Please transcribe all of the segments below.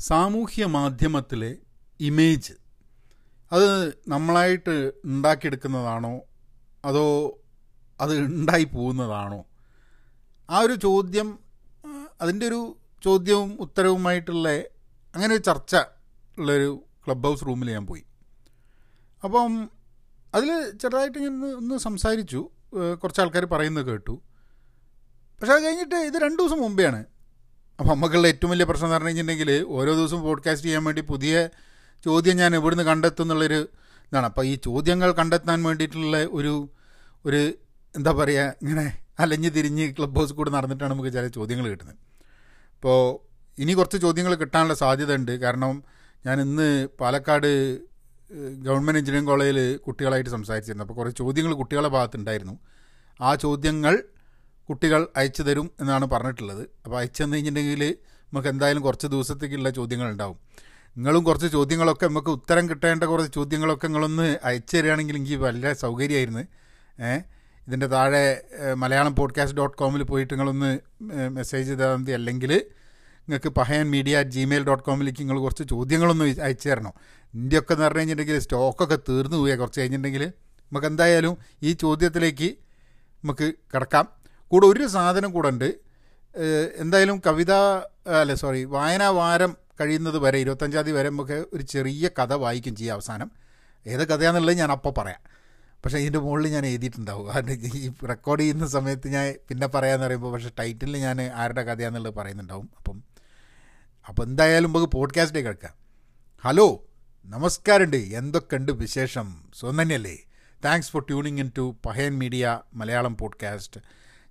സാമൂഹ്യ മാധ്യമത്തിലെ ഇമേജ് അത് നമ്മളായിട്ട് ഉണ്ടാക്കിയെടുക്കുന്നതാണോ? അതോ അത് ഉണ്ടായി പോകുന്നതാണോ? ആ ഒരു ചോദ്യം അതിന്റെ ഒരു ചോദ്യവും ഉത്തരവുമായിട്ടുള്ള അങ്ങനെ ഒരു ചർച്ച ഉള്ളൊരു ക്ലബ് ഹൗസ് റൂമിൽ ഞാൻ പോയി. അപ്പം അതിൽ ചെറുതായിട്ട് ഞാൻ ഒന്ന് സംസാരിച്ചു. കുറച്ച് ആൾക്കാർ പറയുന്നത് കേട്ടു. പക്ഷേ അത് കഴിഞ്ഞിട്ട് ഇത് രണ്ട് ദിവസം മുമ്പെയാണ് അപ്പം നമുക്കുള്ള ഏറ്റവും വലിയ പ്രശ്നം എന്ന് പറഞ്ഞു കഴിഞ്ഞിട്ടുണ്ടെങ്കിൽ ഓരോ ദിവസവും പോഡ്കാസ്റ്റ് ചെയ്യാൻ വേണ്ടി പുതിയ ചോദ്യം ഞാൻ ഇവിടുന്ന് കണ്ടെത്തും എന്നുള്ളൊരു ഇതാണ്. അപ്പോൾ ഈ ചോദ്യങ്ങൾ കണ്ടെത്താൻ വേണ്ടിയിട്ടുള്ള ഒരു ഒരു എന്താ പറയുക ഇങ്ങനെ അലഞ്ഞ് തിരിഞ്ഞ് ക്ലബ് ഹൗസ് കൂടെ നടന്നിട്ടാണ് നമുക്ക് ചില ചോദ്യങ്ങൾ കിട്ടുന്നത്. അപ്പോൾ ഇനി കുറച്ച് ചോദ്യങ്ങൾ കിട്ടാനുള്ള സാധ്യത ഉണ്ട് കാരണം ഞാൻ ഇന്ന് പാലക്കാട് ഗവൺമെന്റ് എഞ്ചിനീയറിംഗ് കോളേജിൽ കുട്ടികളായിട്ട് സംസാരിച്ചിരുന്നു. അപ്പോൾ കുറേ ചോദ്യങ്ങൾ കുട്ടികളുടെ ഭാഗത്തുണ്ടായിരുന്നു. ആ ചോദ്യങ്ങൾ കുട്ടികൾ അയച്ചു തരും എന്നാണ് പറഞ്ഞിട്ടുള്ളത്. അപ്പോൾ അയച്ചു തന്നു കഴിഞ്ഞിട്ടുണ്ടെങ്കിൽ നമുക്ക് എന്തായാലും കുറച്ച് ദിവസത്തേക്കുള്ള ചോദ്യങ്ങൾ ഉണ്ടാവും. നിങ്ങളും കുറച്ച് ചോദ്യങ്ങളൊക്കെ നമുക്ക് ഉത്തരം കിട്ടേണ്ട കുറച്ച് ചോദ്യങ്ങളൊക്കെ നിങ്ങളൊന്ന് അയച്ചു തരികയാണെങ്കിൽ എനിക്ക് വളരെ സൗകര്യമായിരുന്നു. ഇതിന്റെ താഴെ മലയാളം പോഡ്കാസ്റ്റ് ഡോട്ട് കോമിൽ പോയിട്ട് നിങ്ങളൊന്ന് മെസ്സേജ് ചെയ്താൽ മതി. അല്ലെങ്കിൽ നിങ്ങൾക്ക് Pahayan media at Gmail dot കോമിലേക്ക് നിങ്ങൾ കുറച്ച് ചോദ്യങ്ങളൊന്ന് അയച്ചു തരണം. ഇന്ത്യയൊക്കെ എന്ന് പറഞ്ഞു കഴിഞ്ഞിട്ടുണ്ടെങ്കിൽ സ്റ്റോക്കൊക്കെ തീർന്നു പോയാൽ കുറച്ച് കഴിഞ്ഞിട്ടുണ്ടെങ്കിൽ നമുക്ക് എന്തായാലും ഈ ചോദ്യത്തിലേക്ക് നമുക്ക് കിടക്കാം. കൂടെ ഒരു സാധനം കൂടെ ഉണ്ട്. എന്തായാലും കവിത അല്ല സോറി വായനാ വാരം കഴിയുന്നത് വരെ ഇരുപത്തഞ്ചാം തീയതി വരെ നമുക്ക് ഒരു ചെറിയ കഥ വായിക്കും ചെയ്യാം അവസാനം. ഏത് കഥയാണെന്നുള്ളത് ഞാൻ അപ്പോൾ പറയാം. പക്ഷേ ഇതിന്റെ മുകളിൽ ഞാൻ എഴുതിയിട്ടുണ്ടാവും. കാരണം ഈ റെക്കോർഡ് ചെയ്യുന്ന സമയത്ത് ഞാൻ പിന്നെ പറയാമെന്ന് പറയുമ്പോൾ പക്ഷേ ടൈറ്റിൽ ഞാൻ ആരുടെ കഥയാണെന്നുള്ളത് പറയുന്നുണ്ടാവും. അപ്പം അപ്പോൾ എന്തായാലും നമുക്ക് പോഡ്കാസ്റ്റിലേക്ക് കേൾക്കാം ഹലോ നമസ്കാരമുണ്ട്. എന്തൊക്കെയുണ്ട് വിശേഷം? സ്വന്തന്നെയല്ലേ thanks for tuning in to Pahayan media Malayalam podcast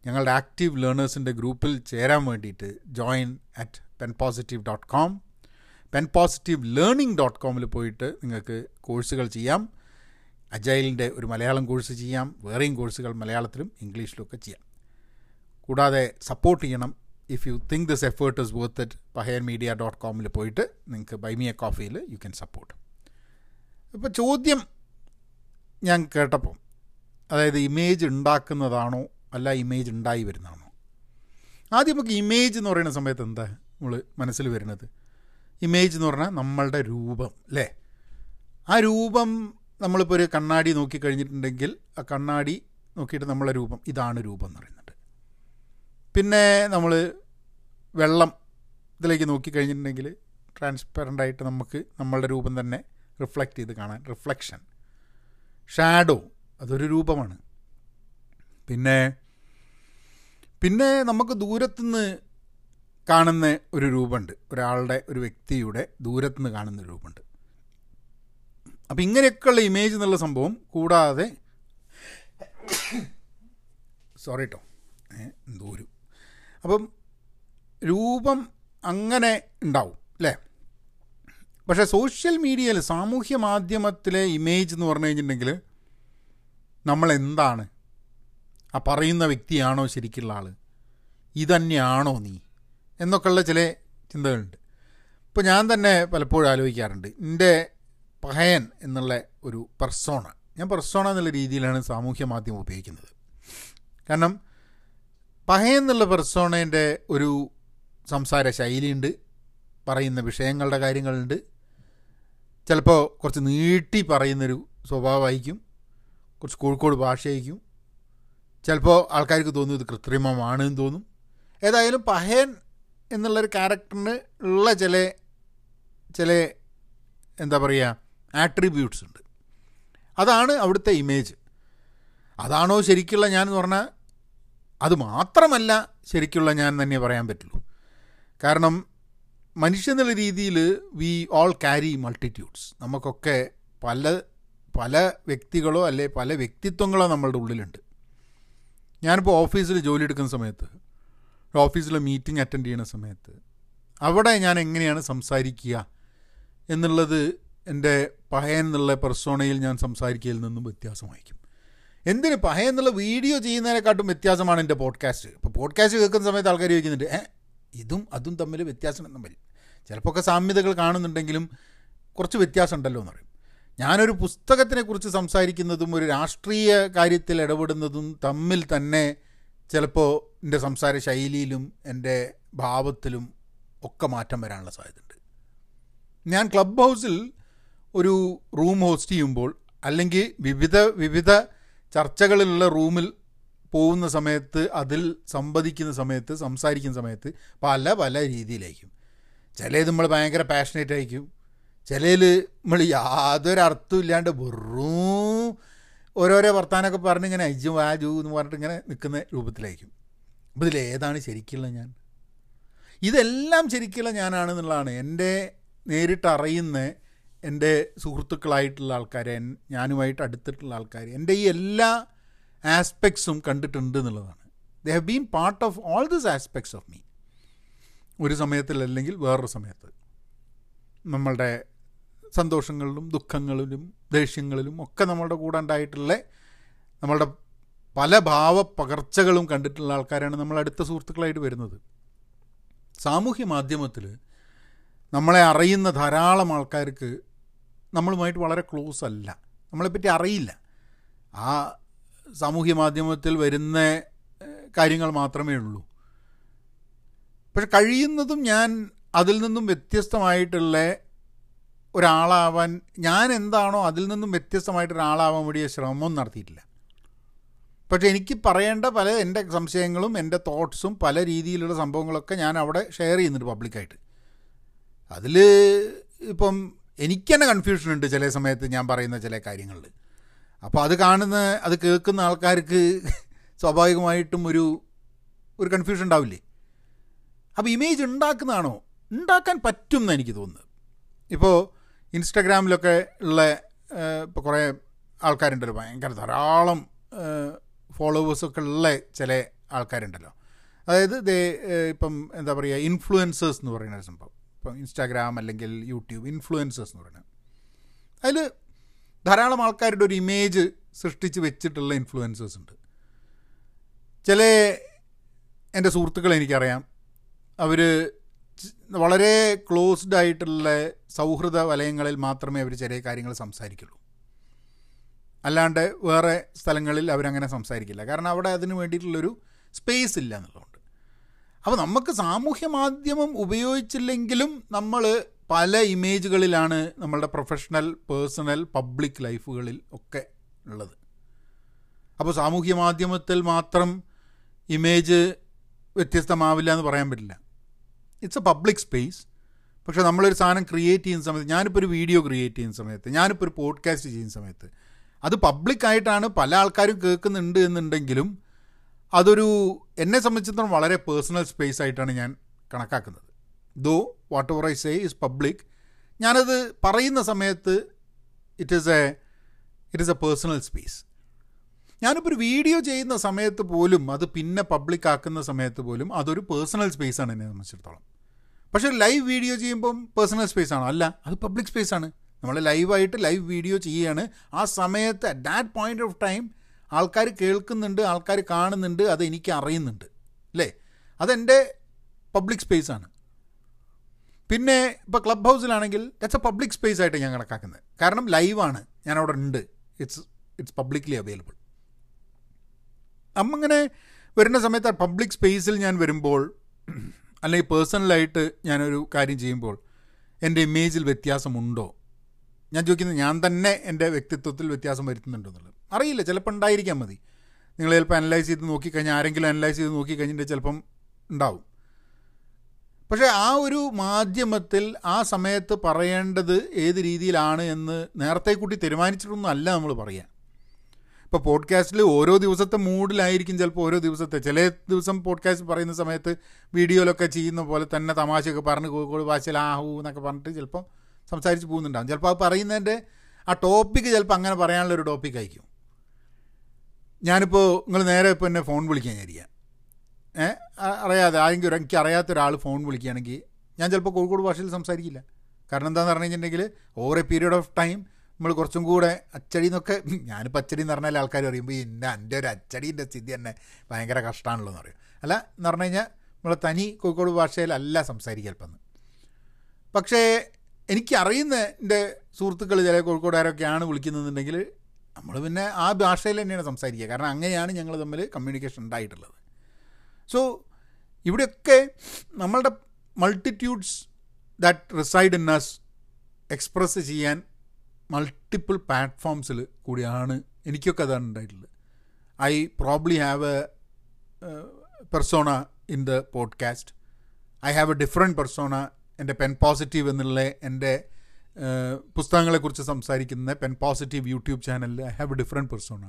ഞങ്ങളുടെ ആക്റ്റീവ് ലേണേഴ്സിന്റെ ഗ്രൂപ്പിൽ ചേരാൻ വേണ്ടിയിട്ട് join at pen positive dot com pen positive learning dot കോമിൽ പോയിട്ട് നിങ്ങൾക്ക് കോഴ്സുകൾ ചെയ്യാം. അജൈലിന്റെ ഒരു മലയാളം കോഴ്സ് ചെയ്യാം. വേറെയും കോഴ്സുകൾ മലയാളത്തിലും ഇംഗ്ലീഷിലും ഒക്കെ ചെയ്യാം. കൂടാതെ സപ്പോർട്ട് ചെയ്യണം. If you think this effort is worth it Pahayan media dot കോമിൽ പോയിട്ട് നിങ്ങൾക്ക് ബൈമിയ കോഫിയിൽ യു ക്യാൻ സപ്പോർട്ട് ഇപ്പോൾ ചോദ്യം ഞാൻ കേട്ടപ്പം അതായത് ഇമേജ് ഉണ്ടാക്കുന്നതാണോ അല്ല ഇമേജ് ഉണ്ടായി വരുന്നതാണോ? ആദ്യം നമുക്ക് ഇമേജ് എന്ന് പറയുന്ന സമയത്ത് എന്താ നമ്മൾ മനസ്സിൽ വരുന്നത്? ഇമേജ് എന്ന് പറഞ്ഞാൽ നമ്മളുടെ രൂപം അല്ലേ? ആ രൂപം നമ്മളിപ്പോൾ ഒരു കണ്ണാടി നോക്കി കഴിഞ്ഞിട്ടുണ്ടെങ്കിൽ ആ കണ്ണാടി നോക്കിയിട്ട് നമ്മളെ രൂപം ഇതാണ് രൂപം എന്ന് പറയുന്നത് പിന്നെ നമ്മൾ വെള്ളം ഇതിലേക്ക് നോക്കി കഴിഞ്ഞിട്ടുണ്ടെങ്കിൽ ട്രാൻസ്പെറന്റ് ആയിട്ട് നമുക്ക് നമ്മളുടെ രൂപം തന്നെ റിഫ്ലക്റ്റ് ചെയ്ത് കാണാൻ റിഫ്ലക്ഷൻ ഷാഡോ അതൊരു രൂപമാണ്. പിന്നെ പിന്നെ നമുക്ക് ദൂരത്തുനിന്ന് കാണുന്ന ഒരു രൂപമുണ്ട്. ഒരാളുടെ ഒരു വ്യക്തിയുടെ ദൂരത്തുനിന്ന് കാണുന്ന രൂപമുണ്ട്. അപ്പം ഇങ്ങനെയൊക്കെയുള്ള ഇമേജ് എന്നുള്ള സംഭവം കൂടാതെ സോറി കേട്ടോ ഒരു. അപ്പം രൂപം അങ്ങനെ ഉണ്ടാവും അല്ലേ? പക്ഷേ സോഷ്യൽ മീഡിയയിൽ സാമൂഹ്യ മാധ്യമത്തിലെ ഇമേജ് എന്ന് പറഞ്ഞു കഴിഞ്ഞിട്ടുണ്ടെങ്കിൽ നമ്മൾ എന്താണ് ആ പറയുന്ന വ്യക്തിയാണോ ശരിക്കുള്ള ആൾ ഇതന്നെയാണോ നീ? എന്നൊക്കെയുള്ള ചില ചിന്തകളുണ്ട്. ഇപ്പോൾ ഞാൻ തന്നെ പലപ്പോഴും ആലോചിക്കാറുണ്ട്. എന്റെ പഹയൻ എന്നുള്ള ഒരു പെർസോണ ഞാൻ പെർസോണ എന്നുള്ള രീതിയിലാണ് സാമൂഹ്യ മാധ്യമം ഉപയോഗിക്കുന്നത്. കാരണം പഹയൻ എന്നുള്ള പെർസോണേന്റെ ഒരു സംസാര ശൈലിയുണ്ട് പറയുന്ന വിഷയങ്ങളുടെ കാര്യങ്ങളുണ്ട്. ചിലപ്പോൾ കുറച്ച് നീട്ടി പറയുന്നൊരു സ്വഭാവമായിരിക്കും കുറച്ച് കോഴിക്കോട് ഭാഷയായിരിക്കും ചിലപ്പോൾ ആൾക്കാർക്ക് തോന്നും ഇത് കൃത്രിമമാണ് എന്ന് തോന്നും. ഏതായാലും പഹയൻ എന്നുള്ളൊരു ക്യാരക്ടറിന് ഉള്ള ചില ചില എന്താ പറയുക ആട്രിബ്യൂട്ട്സ് ഉണ്ട്. അതാണ് അവിടുത്തെ ഇമേജ് അതാണോ ശരിക്കുള്ള ഞാൻ എന്ന് പറഞ്ഞാൽ അത് മാത്രമല്ല ശരിക്കുള്ള ഞാൻ തന്നെ പറയാൻ പറ്റുള്ളൂ. കാരണം മനുഷ്യ എന്നുള്ള രീതിയിൽ വി ഓൾ ക്യാരി മൾട്ടിറ്റ്യൂഡ്സ് നമുക്കൊക്കെ പല പല വ്യക്തികളോ അല്ലെ പല വ്യക്തിത്വങ്ങളോ നമ്മളുടെ ഉള്ളിലുണ്ട്. ഞാനിപ്പോൾ ഓഫീസിൽ ജോലി എടുക്കുന്ന സമയത്ത് ഓഫീസിലെ മീറ്റിംഗ് അറ്റൻഡ് ചെയ്യുന്ന സമയത്ത് അവിടെ ഞാൻ എങ്ങനെയാണ് സംസാരിക്കുക എന്നുള്ളത് എന്റെ പഹയൻ എന്നുള്ള പെർസോണയിൽ ഞാൻ സംസാരിക്കയിൽ നിന്നും വ്യത്യാസമായിരിക്കും എന്തിന് പഹയൻ എന്നുള്ള വീഡിയോ ചെയ്യുന്നതിനെക്കാട്ടും വ്യത്യാസമാണ് എന്റെ പോഡ്കാസ്റ്റ് ഇപ്പോൾ പോഡ്കാസ്റ്റ് കേൾക്കുന്ന സമയത്ത് ആൾക്കാർ ചോദിക്കുന്നുണ്ട് ഏ ഇതും അതും തമ്മിൽ വ്യത്യാസം തമ്മിൽ ചിലപ്പോൾ ഒക്കെ സാമ്യതകൾ കാണുന്നുണ്ടെങ്കിലും കുറച്ച് വ്യത്യാസം ഉണ്ടല്ലോ എന്ന് പറയും. ഞാനൊരു പുസ്തകത്തിനെ കുറിച്ച് സംസാരിക്കുന്നതും ഒരു രാഷ്ട്രീയ കാര്യത്തിൽ ഇടപെടുന്നതും തമ്മിൽ തന്നെ ചിലപ്പോൾ എന്റെ സംസാര ശൈലിയിലും എന്റെ ഭാവത്തിലും ഒക്കെ മാറ്റം വരാനുള്ള സാധ്യതയുണ്ട്. ഞാൻ ക്ലബ് ഹൗസിൽ ഒരു റൂം ഹോസ്റ്റ് ചെയ്യുമ്പോൾ അല്ലെങ്കിൽ വിവിധ വിവിധ ചർച്ചകളിലുള്ള റൂമിൽ പോകുന്ന സമയത്ത് അതിൽ സംവദിക്കുന്ന സമയത്ത് സംസാരിക്കുന്ന സമയത്ത് പല പല രീതിയിലായിരിക്കും. ചിലത് നമ്മൾ ഭയങ്കര പാഷനേറ്റ് ആയിരിക്കും. ചിലതിൽ നമ്മൾ യാതൊരു അർത്ഥവും ഇല്ലാണ്ട് വെറും ഓരോരോ വർത്താനമൊക്കെ പറഞ്ഞ് ഇങ്ങനെ അജു വാജു എന്ന് പറഞ്ഞിട്ട് ഇങ്ങനെ നിൽക്കുന്ന രൂപത്തിലായിരിക്കും. അപ്പോൾ ഇതിലേതാണ് ശരിക്കുള്ള ഞാൻ? ഇതെല്ലാം ശരിക്കുള്ള ഞാനാണെന്നുള്ളതാണ് എന്റെ നേരിട്ടറിയുന്ന എന്റെ സുഹൃത്തുക്കളായിട്ടുള്ള ആൾക്കാരെ ഞാനുമായിട്ട് അടുത്തിട്ടുള്ള ആൾക്കാർ എന്റെ ഈ എല്ലാ ആസ്പെക്ട്സും കണ്ടിട്ടുണ്ട് എന്നുള്ളതാണ്. They have been part of all this aspects of me ഒരു സമയത്തിലല്ലെങ്കിൽ വേറൊരു സമയത്ത്. നമ്മളുടെ സന്തോഷങ്ങളിലും ദുഃഖങ്ങളിലും ദേഷ്യങ്ങളിലും ഒക്കെ നമ്മളുടെ കൂടെ ഉണ്ടായിട്ടുള്ള നമ്മളുടെ പല ഭാവ പകർച്ചകളും കണ്ടിട്ടുള്ള ആൾക്കാരാണ് നമ്മൾ അടുത്ത സുഹൃത്തുക്കളായിട്ട് വരുന്നത്. സാമൂഹ്യ മാധ്യമത്തിൽ നമ്മളെ അറിയുന്ന ധാരാളം ആൾക്കാർക്ക് നമ്മളുമായിട്ട് വളരെ ക്ലോസ് അല്ല. നമ്മളെപ്പറ്റി അറിയില്ല. ആ സാമൂഹ്യ മാധ്യമത്തിൽ വരുന്ന കാര്യങ്ങൾ മാത്രമേ ഉള്ളൂ. പക്ഷെ കഴിയുന്നതും ഞാൻ അതിൽ നിന്നും വ്യത്യസ്തമായിട്ടുള്ള ഒരാളാവാൻ ഞാൻ എന്താണോ അതിൽ നിന്നും വ്യത്യസ്തമായിട്ട് ഒരാളാവാൻ വേണ്ടിയ ശ്രമം നടത്തിയിട്ടില്ല. പക്ഷേ എനിക്ക് പറയേണ്ട പല എന്റെ സംശയങ്ങളും എന്റെ തോട്ട്സും പല രീതിയിലുള്ള സംഭവങ്ങളൊക്കെ ഞാൻ അവിടെ ഷെയർ ചെയ്യുന്നുണ്ട് പബ്ലിക്കായിട്ട് അതിൽ ഇപ്പം എനിക്ക് തന്നെ കൺഫ്യൂഷൻ ഉണ്ട് ചില സമയത്ത് ഞാൻ പറയുന്ന ചില കാര്യങ്ങളിൽ അപ്പോൾ അത് കാണുന്ന അത് കേൾക്കുന്ന ആൾക്കാർക്ക് സ്വാഭാവികമായിട്ടും ഒരു ഒരു കൺഫ്യൂഷൻ ഉണ്ടാവില്ലേ? അപ്പോൾ ഇമേജ് ഉണ്ടാക്കുന്നതാണോ? ഉണ്ടാക്കാൻ പറ്റും എന്ന് എനിക്ക് തോന്നുന്നത്. ഇപ്പോൾ ഇൻസ്റ്റഗ്രാമിലൊക്കെ ഉള്ള ഇപ്പോൾ കുറേ ആൾക്കാരുണ്ടല്ലോ ഭയങ്കര ധാരാളം ഫോളോവേഴ്സൊക്കെ ഉള്ള ചില ആൾക്കാരുണ്ടല്ലോ. അതായത് ദേ ഇപ്പം എന്താ പറയുക ഇൻഫ്ലുവൻസേഴ്സ് എന്ന് പറയുന്ന ഒരു സംഭവം. ഇപ്പം ഇൻസ്റ്റാഗ്രാം അല്ലെങ്കിൽ യൂട്യൂബ് ഇൻഫ്ലുവൻസേഴ്സ് എന്ന് പറയുന്നത്. അതിൽ ധാരാളം ആൾക്കാരുടെ ഒരു ഇമേജ് സൃഷ്ടിച്ച് വെച്ചിട്ടുള്ള ഇൻഫ്ലുവൻസേഴ്സ് ഉണ്ട്. ചില എന്റെ സുഹൃത്തുക്കൾ എനിക്കറിയാം. അവർ വളരെ ക്ലോസ്ഡ് ആയിട്ടുള്ള സൗഹൃദ വലയങ്ങളിൽ മാത്രമേ അവർ ചെറിയ കാര്യങ്ങൾ സംസാരിക്കുള്ളൂ. അല്ലാണ്ട് വേറെ സ്ഥലങ്ങളിൽ അവരങ്ങനെ സംസാരിക്കില്ല. കാരണം അവിടെ അതിന് വേണ്ടിയിട്ടുള്ളൊരു സ്പേസ് ഇല്ല എന്നുള്ളതുകൊണ്ട്. അപ്പോൾ നമുക്ക് സാമൂഹ്യ മാധ്യമം ഉപയോഗിച്ചില്ലെങ്കിലും നമ്മൾ പല ഇമേജുകളിലാണ് നമ്മളുടെ പ്രൊഫഷണൽ പേഴ്സണൽ പബ്ലിക് ലൈഫുകളിൽ ഒക്കെ ഉള്ളത്. അപ്പോൾ സാമൂഹ്യ മാധ്യമത്തിൽ മാത്രം ഇമേജ് വ്യത്യസ്തമാവില്ല എന്ന് പറയാൻ പറ്റില്ല. ഇറ്റ്സ് എ പബ്ലിക് സ്പേസ് പക്ഷേ നമ്മളൊരു സാധനം ക്രിയേറ്റ് ചെയ്യുന്ന സമയത്ത് ഞാനിപ്പോൾ ഒരു വീഡിയോ ക്രിയേറ്റ് ചെയ്യുന്ന സമയത്ത് ഞാനിപ്പോൾ ഒരു പോഡ്കാസ്റ്റ് ചെയ്യുന്ന സമയത്ത് അത് പബ്ലിക്കായിട്ടാണ് പല ആൾക്കാരും കേൾക്കുന്നുണ്ട് എന്നുണ്ടെങ്കിലും അതൊരു എന്നെ സംബന്ധിച്ചിടത്തോളം വളരെ പേഴ്സണൽ സ്പേസ് ആയിട്ടാണ് ഞാൻ കണക്കാക്കുന്നത്. Though what ever I say is public ഞാനത് പറയുന്ന സമയത്ത് it is a it is a personal space ഞാനിപ്പോൾ ഒരു വീഡിയോ ചെയ്യുന്ന സമയത്ത് പോലും അത് പിന്നെ പബ്ലിക് ആക്കുന്ന സമയത്ത് പോലും അതൊരു പേഴ്സണൽ സ്പേസ് ആണ് എന്നെ സംബന്ധിച്ചിടത്തോളം. പക്ഷേ ലൈവ് വീഡിയോ ചെയ്യുമ്പം പേഴ്സണൽ സ്പേസ് ആണോ? അല്ല അത് പബ്ലിക് സ്പേസ് ആണ്. നമ്മൾ ലൈവായിട്ട് ലൈവ് വീഡിയോ ചെയ്യുകയാണ്. ആ സമയത്ത് at that point of time ആൾക്കാർ കേൾക്കുന്നുണ്ട് ആൾക്കാർ കാണുന്നുണ്ട് അത് എനിക്ക് അറിയുന്നുണ്ട്. അല്ലേ? അതെന്റെ പബ്ലിക് സ്പേസ് ആണ്. പിന്നെ ഇപ്പോൾ ക്ലബ് ഹൗസിലാണെങ്കിൽ ദാറ്റ്സ് എ പബ്ലിക് സ്പേസ് ആയിട്ട് ഞാൻ കണക്കാക്കുന്നത്. കാരണം ലൈവാണ് ഞാൻ അവിടെ ഉണ്ട്. ഇറ്റ്സ് ഇറ്റ്സ് പബ്ലിക്ലി അവൈലബിൾ അമ്മങ്ങനെ വരുന്ന സമയത്ത് ആ പബ്ലിക് സ്പേസിൽ ഞാൻ വരുമ്പോൾ അല്ലെങ്കിൽ പേഴ്സണലായിട്ട് ഞാനൊരു കാര്യം ചെയ്യുമ്പോൾ എന്റെ ഇമേജിൽ വ്യത്യാസമുണ്ടോ? ഞാൻ ചോദിക്കുന്നത് ഞാൻ തന്നെ എന്റെ വ്യക്തിത്വത്തിൽ വ്യത്യാസം വരുത്തുന്നുണ്ടോ എന്നുള്ളത്. അറിയില്ല ചിലപ്പോൾ ഉണ്ടായിരിക്കാൻ മതി. നിങ്ങൾ ചിലപ്പോൾ അനലൈസ് ചെയ്ത് നോക്കിക്കഴിഞ്ഞാൽ ആരെങ്കിലും അനലൈസ് ചെയ്ത് നോക്കിക്കഴിഞ്ഞിട്ട് ചിലപ്പം ഉണ്ടാവും. പക്ഷേ ആ ഒരു മാധ്യമത്തിൽ ആ സമയത്ത് പറയേണ്ടത് ഏത് രീതിയിലാണ് എന്ന് നേരത്തെ കൂട്ടി തീരുമാനിച്ചിട്ടൊന്നും അല്ല നമ്മൾ പറയുക ഇപ്പോൾ പോഡ്കാസ്റ്റിൽ ഓരോ ദിവസത്തെ മൂഡിലായിരിക്കും ചിലപ്പോൾ ഓരോ ദിവസത്തെ. ചില ദിവസം പോഡ്കാസ്റ്റ് പറയുന്ന സമയത്ത് വീഡിയോയിലൊക്കെ ചെയ്യുന്ന പോലെ തന്നെ തമാശയൊക്കെ പറഞ്ഞ് കോഴിക്കോട് ഭാഷയിൽ ആഹു എന്നൊക്കെ പറഞ്ഞിട്ട് ചിലപ്പോൾ സംസാരിച്ച് പോകുന്നുണ്ടാകും ചിലപ്പോൾ അത് പറയുന്നതിന്റെ ആ ടോപ്പിക്ക് ചിലപ്പോൾ അങ്ങനെ പറയാനുള്ള ഒരു ടോപ്പിക് ആയിരിക്കും. ഞാനിപ്പോൾ നിങ്ങൾ നേരെ ഇപ്പോൾ എന്നെ ഫോൺ വിളിക്കാൻ വിചാരിക്കുക ഏ? അറിയാതെ ആരെങ്കിലും എനിക്ക് അറിയാത്ത ഒരാൾ ഫോൺ വിളിക്കുകയാണെങ്കിൽ ഞാൻ ചിലപ്പോൾ കോഴിക്കോട് ഭാഷയിൽ സംസാരിക്കില്ല. കാരണം എന്താണെന്ന് പറഞ്ഞു കഴിഞ്ഞിട്ടുണ്ടെങ്കിൽ over a period of time നമ്മൾ കുറച്ചും കൂടെ അച്ചടി എന്നൊക്കെ ഞാനിപ്പോൾ അച്ചടി എന്ന് പറഞ്ഞാൽ ആൾക്കാർ പറയുമ്പോൾ ഇന്ന എന്റെ ഒരു അച്ചടീന്റെ സ്ഥിതി തന്നെ ഭയങ്കര കഷ്ടമാണല്ലോ എന്ന് പറയും. അല്ല എന്ന് പറഞ്ഞു കഴിഞ്ഞാൽ നമ്മൾ തനി കോഴിക്കോട് ഭാഷയിലല്ല സംസാരിക്കുക ചിലപ്പം പക്ഷേ എനിക്കറിയുന്ന എന്റെ സുഹൃത്തുക്കൾ ചില കോഴിക്കോടുകാരൊക്കെയാണ് വിളിക്കുന്നതെന്നുണ്ടെങ്കിൽ നമ്മൾ പിന്നെ ആ ഭാഷയിൽ തന്നെയാണ് സംസാരിക്കുക. കാരണം അങ്ങനെയാണ് ഞങ്ങൾ തമ്മിൽ കമ്മ്യൂണിക്കേഷൻ ഉണ്ടായിട്ടുള്ളത്. സോ ഇവിടെയൊക്കെ നമ്മളുടെ multitudes that reside in us express ചെയ്യാൻ മൾട്ടിപ്പിൾ പ്ലാറ്റ്ഫോംസിൽ കൂടിയാണ് എനിക്കൊക്കെ അതാണ് ഉണ്ടായിട്ടുള്ളത് I probably have a persona in the podcast I have a different persona എന്റെ പെൻ പോസിറ്റീവ് എന്നുള്ള എന്റെ പുസ്തകങ്ങളെക്കുറിച്ച് സംസാരിക്കുന്ന പെൻ പോസിറ്റീവ് യൂട്യൂബ് ചാനലിൽ I have a different persona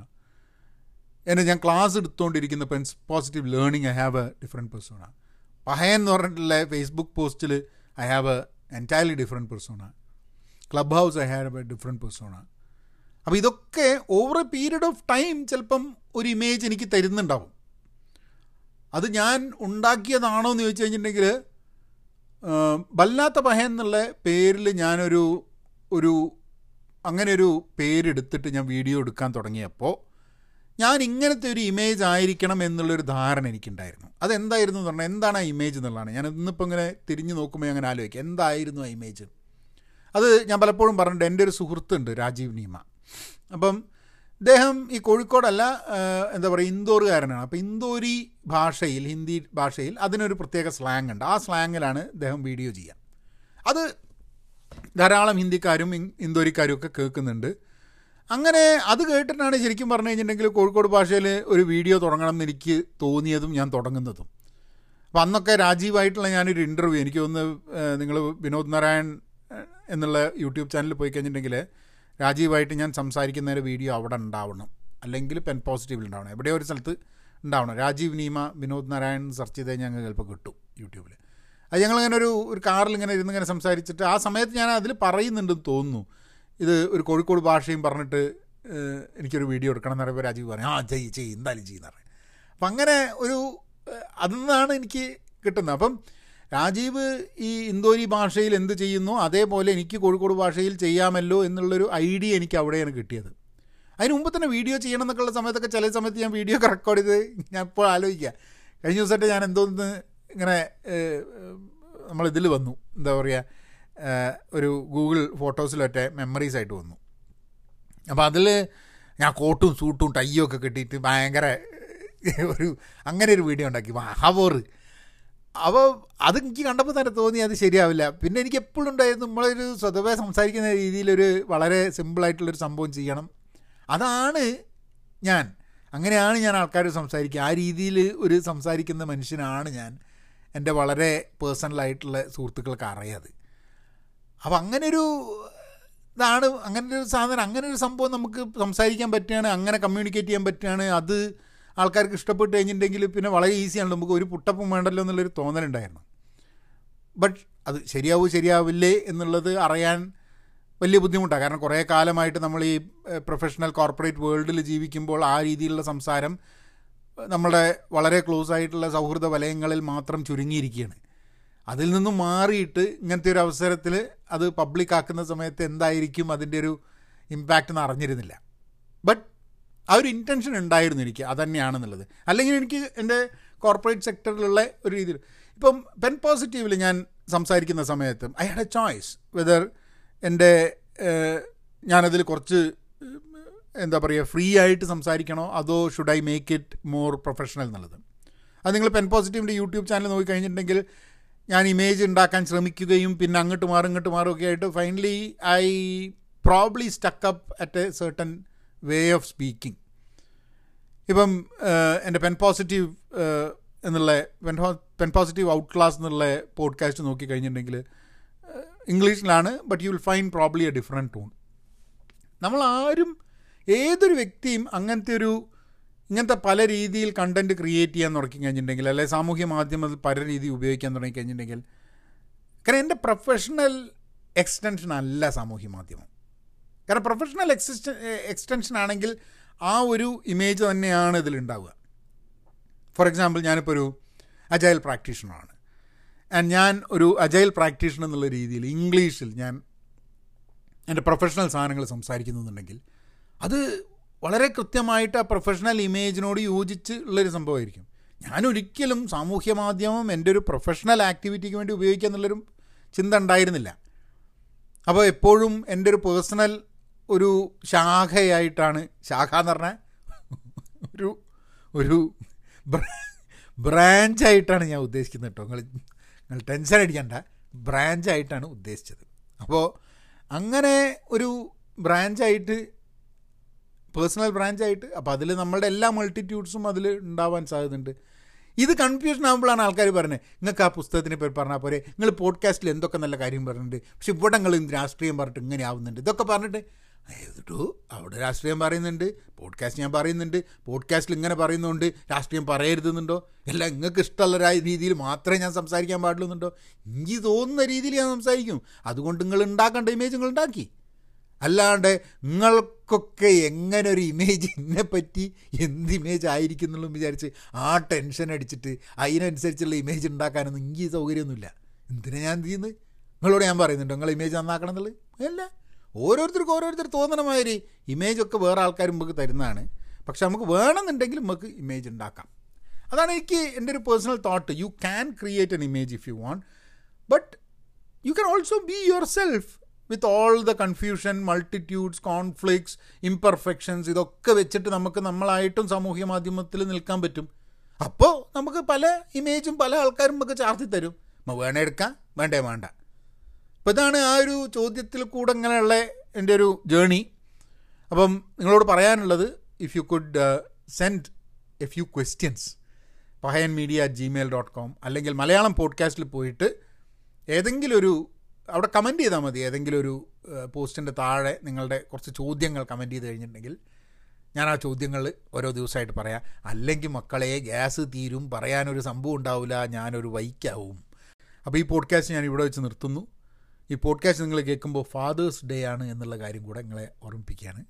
എന്നെ ഞാൻ class എടുത്തുകൊണ്ടിരിക്കുന്ന pen positive learning I have a different persona പഹയെന്ന് പറഞ്ഞിട്ടുള്ള Facebook പോസ്റ്റിൽ I have a entirely different persona club house I had a different persona. അപ്പോൾ ഇതൊക്കെ over a period of time ചിലപ്പം ഒരു image എനിക്ക് തരുന്നുണ്ടാവും. അത് ഞാൻ ഉണ്ടാക്കിയതാണോ എന്ന് ചോദിച്ചു കഴിഞ്ഞിട്ടുണ്ടെങ്കിൽ വല്ലാത്ത പഹ എന്നുള്ള പേരിൽ ഞാനൊരു ഒരു അങ്ങനെ ഒരു പേരെടുത്തിട്ട് ഞാൻ വീഡിയോ എടുക്കാൻ തുടങ്ങിയപ്പോൾ ഞാൻ ഇങ്ങനത്തെ ഒരു ഇമേജ് ആയിരിക്കണം എന്നുള്ളൊരു ധാരണ എനിക്കുണ്ടായിരുന്നു. അതെന്തായിരുന്നു എന്ന് പറഞ്ഞാൽ എന്താണ് ആ ഇമേജ് എന്നുള്ളതാണ്. ഞാൻ ഇന്നിപ്പോൾ ഇങ്ങനെ തിരിഞ്ഞു നോക്കുമ്പോൾ അങ്ങനെ ആലോചിക്കുക എന്തായിരുന്നു ആ ഇമേജ് അത് ഞാൻ പലപ്പോഴും പറഞ്ഞിട്ടുണ്ട്. എന്റെ ഒരു സുഹൃത്തുണ്ട് രാജീവ് നീമ. അപ്പം അദ്ദേഹം ഈ കോഴിക്കോടല്ല എന്താ പറയുക ഇന്തോറുകാരനാണ് അപ്പോൾ ഇന്തോരി ഭാഷയിൽ ഹിന്ദി ഭാഷയിൽ അതിനൊരു പ്രത്യേക സ്ലാങ് ഉണ്ട്. ആ സ്ലാങ്ങിലാണ് അദ്ദേഹം വീഡിയോ ചെയ്യുക അത് ധാരാളം ഹിന്ദിക്കാരും ഇന്തോരിക്കാരും ഒക്കെ കേൾക്കുന്നുണ്ട്. അങ്ങനെ അത് കേട്ടിട്ടാണ് ശരിക്കും പറഞ്ഞു കഴിഞ്ഞിട്ടുണ്ടെങ്കിൽ കോഴിക്കോട് ഭാഷയിൽ ഒരു വീഡിയോ തുടങ്ങണം എന്ന് എനിക്ക് തോന്നിയതും ഞാൻ തുടങ്ങുന്നതും. അപ്പം അന്നൊക്കെ രാജീവായിട്ടുള്ള ഞാനൊരു ഇന്റർവ്യൂ എനിക്ക് തോന്നുന്നു നിങ്ങൾ വിനോദ് നാരായൺ എന്നുള്ള യൂട്യൂബ് ചാനലിൽ പോയി കഴിഞ്ഞിട്ടുണ്ടെങ്കിൽ രാജീവായിട്ട് ഞാൻ സംസാരിക്കുന്ന വീഡിയോ അവിടെ ഉണ്ടാവണം. അല്ലെങ്കിൽ പെൻ പോസിറ്റീവിൽ ഉണ്ടാവണം. എവിടെയോ ഒരു സ്ഥലത്ത് ഉണ്ടാവണം. രാജീവ് നീമ വിനോദ് നാരായൺ സെർച്ച് ചെയ്ത് കഴിഞ്ഞാൽ ഞങ്ങൾ ചിലപ്പോൾ കിട്ടും യൂട്യൂബിൽ. അത് ഞങ്ങളിങ്ങനെ ഒരു ഒരു കാറിൽ ഇങ്ങനെ ഇരുന്ന് ഇങ്ങനെ സംസാരിച്ചിട്ട് ആ സമയത്ത് ഞാൻ അതിൽ പറയുന്നുണ്ടെന്ന് തോന്നുന്നു. ഇത് ഒരു കോഴിക്കോട് ഭാഷയും പറഞ്ഞിട്ട് എനിക്കൊരു വീഡിയോ എടുക്കണം എന്ന് പറയുമ്പോൾ രാജീവ് പറഞ്ഞു ആ ജയ് ചെയ്യ് എന്തായാലും ചെയ്യുന്ന പറയും. അപ്പം അങ്ങനെ ഒരു അതിൽ നിന്നാണ് എനിക്ക് കിട്ടുന്നത്. അപ്പം രാജീവ് ഈ ഇന്തോരി ഭാഷയിൽ എന്ത് ചെയ്യുന്നു? അതേപോലെ എനിക്ക് കോഴിക്കോട് ഭാഷയിൽ ചെയ്യാമല്ലോ എന്നുള്ളൊരു ഐഡിയ എനിക്ക് അവിടെയാണ് കിട്ടിയത്. അതിന് മുമ്പ് തന്നെ വീഡിയോ ചെയ്യണം എന്നൊക്കെയുള്ള സമയത്തൊക്കെ ചില സമയത്ത് ഞാൻ വീഡിയോ റെക്കോർഡ് ചെയ്ത് ഞാൻ ഇപ്പോൾ ആലോചിക്കുക. കഴിഞ്ഞ ദിവസമായിട്ട് ഞാൻ എന്തോന്ന് ഇങ്ങനെ നമ്മളിതിൽ വന്നു. എന്താ പറയുക ഒരു ഗൂഗിൾ ഫോട്ടോസിലൊറ്റ മെമ്മറീസ് ആയിട്ട് വന്നു. അപ്പോൾ അതിൽ ഞാൻ കോട്ടും സൂട്ടും ടൈയും ഒക്കെ കിട്ടിയിട്ട് ഭയങ്കര ഒരു അങ്ങനെ ഒരു വീഡിയോ ഉണ്ടാക്കി. ഹവോറ് അപ്പോൾ അത് എനിക്ക് കണ്ടപ്പോൾ തന്നെ തോന്നി അത് ശരിയാവില്ല. പിന്നെ എനിക്ക് എപ്പോഴും ഉണ്ടായിരുന്നു നമ്മളൊരു സ്വതവേ സംസാരിക്കുന്ന രീതിയിലൊരു വളരെ സിമ്പിളായിട്ടുള്ളൊരു സംഭവം ചെയ്യണം. അതാണ് ഞാൻ. അങ്ങനെയാണ് ഞാൻ ആൾക്കാർ സംസാരിക്കുക. ആ രീതിയിൽ ഒരു സംസാരിക്കുന്ന മനുഷ്യനാണ് ഞാൻ. എന്റെ വളരെ പേഴ്സണലായിട്ടുള്ള സുഹൃത്തുക്കൾക്ക് അറിയാത്. അപ്പോൾ അങ്ങനൊരു ഇതാണ് അങ്ങനെ ഒരു സാധനം. അങ്ങനെ ഒരു സംഭവം നമുക്ക് സംസാരിക്കാൻ പറ്റുകയാണ് അങ്ങനെ കമ്മ്യൂണിക്കേറ്റ് ചെയ്യാൻ പറ്റുകയാണ്. അത് ആൾക്കാർക്ക് ഇഷ്ടപ്പെട്ട് കഴിഞ്ഞിട്ടുണ്ടെങ്കിൽ പിന്നെ വളരെ ഈസിയാണ് നമുക്ക് ഒരു പുട്ടപ്പും വേണ്ടല്ലോ എന്നുള്ളൊരു തോന്നലുണ്ടായിരുന്നു. ബട്ട് അത് ശരിയാവൂ ശരിയാവില്ലേ എന്നുള്ളത് അറിയാൻ വലിയ ബുദ്ധിമുട്ടാണ്. കാരണം കുറേ കാലമായിട്ട് നമ്മൾ ഈ പ്രൊഫഷണൽ കോർപ്പറേറ്റ് വേൾഡിൽ ജീവിക്കുമ്പോൾ ആ രീതിയിലുള്ള സംസാരം നമ്മുടെ വളരെ ക്ലോസ് ആയിട്ടുള്ള സൗഹൃദ വലയങ്ങളിൽ മാത്രം ചുരുങ്ങിയിരിക്കുകയാണ്. അതിൽ നിന്നും മാറിയിട്ട് ഇങ്ങനത്തെ ഒരു അവസരത്തിൽ അത് പബ്ലിക് ആക്കുന്ന സമയത്ത് എന്തായിരിക്കും അതിന്റെ ഒരു ഇമ്പാക്റ്റ് എന്ന് അറിഞ്ഞിരുന്നില്ല. ബട്ട് ആ ഒരു ഇന്റൻഷൻ ഉണ്ടായിരുന്നു എനിക്ക്. അതന്നെയാണെന്നുള്ളത്. അല്ലെങ്കിൽ എനിക്ക് എന്റെ കോർപ്പറേറ്റ് സെക്ടറിലുള്ള ഒരു രീതിയിൽ ഇപ്പം പെൻ പോസിറ്റീവിൽ ഞാൻ സംസാരിക്കുന്ന സമയത്തും I had a choice whether എന്റെ ഞാനതിൽ കുറച്ച് എന്താ പറയുക ഫ്രീ ആയിട്ട് സംസാരിക്കണോ അതോ should I make it more professional എന്നുള്ളത്. അത് നിങ്ങൾ പെൻ പോസിറ്റീവിന്റെ യൂട്യൂബ് ചാനൽ നോക്കി കഴിഞ്ഞിട്ടുണ്ടെങ്കിൽ ഞാൻ ഇമേജ് ഉണ്ടാക്കാൻ ശ്രമിക്കുകയും പിന്നെ അങ്ങോട്ട് മാറും ഇങ്ങോട്ട് മാറും ഒക്കെ ആയിട്ട് finally I probably stuck up at a certain way of speaking ഇപ്പം എന്റെ പെൻ പോസിറ്റീവ് എന്നുള്ള pen pen positive out class എന്നുള്ള പോഡ്കാസ്റ്റ് നോക്കി കഴിഞ്ഞിട്ടുണ്ടെങ്കിൽ ഇംഗ്ലീഷിലാണ് but you will find probably a different tune നമ്മൾ ആരും ഏതൊരു വ്യക്തിയും അങ്ങനത്തെ ഒരു ഇങ്ങനത്തെ പല രീതിയിൽ കണ്ടന്റ് ക്രിയേറ്റ് ചെയ്യാൻ തുടങ്ങി കഴിഞ്ഞിട്ടുണ്ടെങ്കിൽ അല്ലെങ്കിൽ സാമൂഹ്യ മാധ്യമത്തിൽ പല രീതിയിൽ ഉപയോഗിക്കാൻ തുടങ്ങി കഴിഞ്ഞിട്ടുണ്ടെങ്കിൽ കാരണം എന്റെ പ്രൊഫഷണൽ എക്സ്റ്റൻഷൻ അല്ല സാമൂഹ്യ മാധ്യമം. കാരണം പ്രൊഫഷണൽ എക്സിസ്റ്റ എക്സ്റ്റൻഷൻ ആണെങ്കിൽ ആ ഒരു ഇമേജ് തന്നെയാണ് ഇതിലുണ്ടാവുക ഫോർ എക്സാമ്പിൾ ഞാനിപ്പോൾ ഒരു അജൈൽ പ്രാക്ടീഷണറാണ് ആൻഡ് ഞാൻ ഒരു അജൈൽ പ്രാക്ടീഷണർ എന്നുള്ള രീതിയിൽ ഇംഗ്ലീഷിൽ ഞാൻ എന്റെ പ്രൊഫഷണൽ സാധനങ്ങൾ സംസാരിക്കുന്നുണ്ടെങ്കിൽ അത് വളരെ കൃത്യമായിട്ട് ആ പ്രൊഫഷണൽ ഇമേജിനോട് യോജിച്ച് ഉള്ളൊരു സംഭവമായിരിക്കും. ഞാനൊരിക്കലും സാമൂഹ്യ മാധ്യമം എന്റെ ഒരു പ്രൊഫഷണൽ ആക്ടിവിറ്റിക്ക് വേണ്ടി ഉപയോഗിക്കുക എന്നുള്ളൊരു ചിന്ത ഉണ്ടായിരുന്നില്ല. അപ്പോൾ എപ്പോഴും എന്റെ ഒരു പേഴ്സണൽ ഒരു ശാഖയായിട്ടാണ് ശാഖ എന്ന് പറഞ്ഞാൽ ഒരു ഒരു ബ്രാഞ്ചായിട്ടാണ് ഞാൻ ഉദ്ദേശിക്കുന്നത് കേട്ടോ. നിങ്ങൾ നിങ്ങൾ ടെൻഷൻ അടിക്കണ്ട. ബ്രാഞ്ചായിട്ടാണ് ഉദ്ദേശിച്ചത്. അപ്പോൾ അങ്ങനെ ഒരു ബ്രാഞ്ചായിട്ട് പേഴ്സണൽ ബ്രാഞ്ചായിട്ട് അപ്പോൾ അതിൽ നമ്മളുടെ എല്ലാ മൾട്ടിറ്റ്യൂഡ്സും അതിൽ ഉണ്ടാവാൻ സാധ്യതയുണ്ട്. ഇത് കൺഫ്യൂഷൻ ആകുമ്പോഴാണ് ആൾക്കാർ പറഞ്ഞത് നിങ്ങൾക്ക് ആ പുസ്തകത്തിനെ പേര് പറഞ്ഞാൽ പോരെ. നിങ്ങൾ പോഡ്കാസ്റ്റിൽ എന്തൊക്കെ നല്ല കാര്യം പറഞ്ഞിട്ടുണ്ട്. പക്ഷെ ഇവിടെ നിങ്ങൾ രാഷ്ട്രീയം പറഞ്ഞിട്ട് ഇങ്ങനെ ആവുന്നുണ്ട്. ഇതൊക്കെ പറഞ്ഞിട്ട് ഏതിട്ടു അവിടെ രാഷ്ട്രീയം പറയുന്നുണ്ട് പോഡ്കാസ്റ്റ് ഞാൻ പറയുന്നുണ്ട് പോഡ്കാസ്റ്റിൽ ഇങ്ങനെ പറയുന്നുണ്ട് രാഷ്ട്രീയം പറയരുതെന്നുണ്ടോ? അല്ല നിങ്ങൾക്ക് ഇഷ്ടമുള്ള രീതിയിൽ മാത്രമേ ഞാൻ സംസാരിക്കാൻ പാടുള്ളൂന്നുണ്ടോ? എനിക്ക് തോന്നുന്ന രീതിയിൽ ഞാൻ സംസാരിക്കും. അതുകൊണ്ട് നിങ്ങൾ ഉണ്ടാക്കേണ്ട ഇമേജ് നിങ്ങൾ ഉണ്ടാക്കി. അല്ലാണ്ട് നിങ്ങൾക്കൊക്കെ എങ്ങനെ ഒരു ഇമേജ് എന്നെ പറ്റി എന്ത് ഇമേജ് ആയിരിക്കും എന്നുള്ളത് വിചാരിച്ച് ആ ടെൻഷൻ അടിച്ചിട്ട് അതിനനുസരിച്ചുള്ള ഇമേജ് ഉണ്ടാക്കാനൊന്നും എനിക്ക് സൗകര്യമൊന്നുമില്ല. എന്തിനാ ഞാൻ ചെയ്യുന്നത്? നിങ്ങളോട് ഞാൻ പറയുന്നുണ്ടോ? നിങ്ങൾ ഇമേജ് നന്നാക്കണം എന്നുള്ളത്? അല്ല. ഓരോരുത്തർക്കും ഓരോരുത്തർ മാതിരി ഇമേജൊക്കെ വേറെ ആൾക്കാർ നമുക്ക് തരുന്നതാണ്. പക്ഷെ നമുക്ക് വേണമെന്നുണ്ടെങ്കിൽ നമുക്ക് ഇമേജ് ഉണ്ടാക്കാം. അതാണ് എനിക്ക് എന്റെ ഒരു personal thought you can create an image if you want but you can also be yourself with all the confusion multitudes conflicts imperfections ഇതൊക്കെ വെച്ചിട്ട് നമുക്ക് നമ്മളായിട്ടും സാമൂഹ്യ മാധ്യമത്തിൽ നിൽക്കാൻ പറ്റും. അപ്പോൾ നമുക്ക് പല ഇമേജും പല ആൾക്കാരും നമുക്ക് ചാർത്തി തരും. വേണേ എടുക്കാം വേണ്ടേ വേണ്ട. അപ്പോൾ ഇതാണ് ആ ഒരു ചോദ്യത്തിൽ കൂടെ ഇങ്ങനെയുള്ള എന്റെ ഒരു ജേണി അപ്പം നിങ്ങളോട് പറയാനുള്ളത് if you could send a few questions Pahayan media at Gmail dot com അല്ലെങ്കിൽ മലയാളം പോഡ്കാസ്റ്റിൽ പോയിട്ട് ഏതെങ്കിലും ഒരു അവിടെ കമന്റ് ചെയ്താൽ മതി. ഏതെങ്കിലും ഒരു പോസ്റ്റിന്റെ താഴെ നിങ്ങളുടെ കുറച്ച് ചോദ്യങ്ങൾ കമന്റ് ചെയ്ത് കഴിഞ്ഞിട്ടുണ്ടെങ്കിൽ ഞാൻ ആ ചോദ്യങ്ങൾ ഓരോ ദിവസമായിട്ട് പറയാം. അല്ലെങ്കിൽ മക്കളെ ഗ്യാസ് തീരും പറയാനൊരു സംഭവം ഉണ്ടാവില്ല ഞാനൊരു വൈക്കാവും. അപ്പോൾ ഈ പോഡ്കാസ്റ്റ് ഞാൻ ഇവിടെ വെച്ച് നിർത്തുന്നു. ഈ പോഡ്കാസ്റ്റ് നിങ്ങൾ കേൾക്കുമ്പോൾ ഫാദേഴ്സ് ഡേ ആണ് എന്നുള്ള കാര്യം കൂടെ നിങ്ങളെ ഓർമ്മിപ്പിക്കുകയാണ്.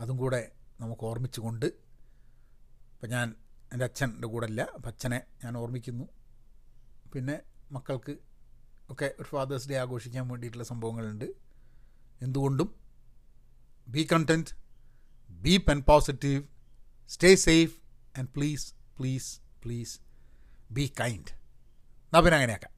അതും കൂടെ നമുക്ക് ഓർമ്മിച്ചുകൊണ്ട് ഇപ്പം ഞാൻ എന്റെ അച്ഛന്റെ കൂടെ അല്ല അപ്പം അച്ഛനെ ഞാൻ ഓർമ്മിക്കുന്നു. പിന്നെ മക്കൾക്ക് ഒക്കെ ഒരു ഫാദേഴ്സ് ഡേ ആഘോഷിക്കാൻ വേണ്ടിയിട്ടുള്ള സംഭവങ്ങളുണ്ട്. എന്തുകൊണ്ടും be content be pen positive stay safe and please please please be kind നാ പിന്നെ അങ്ങനെയാക്കാം.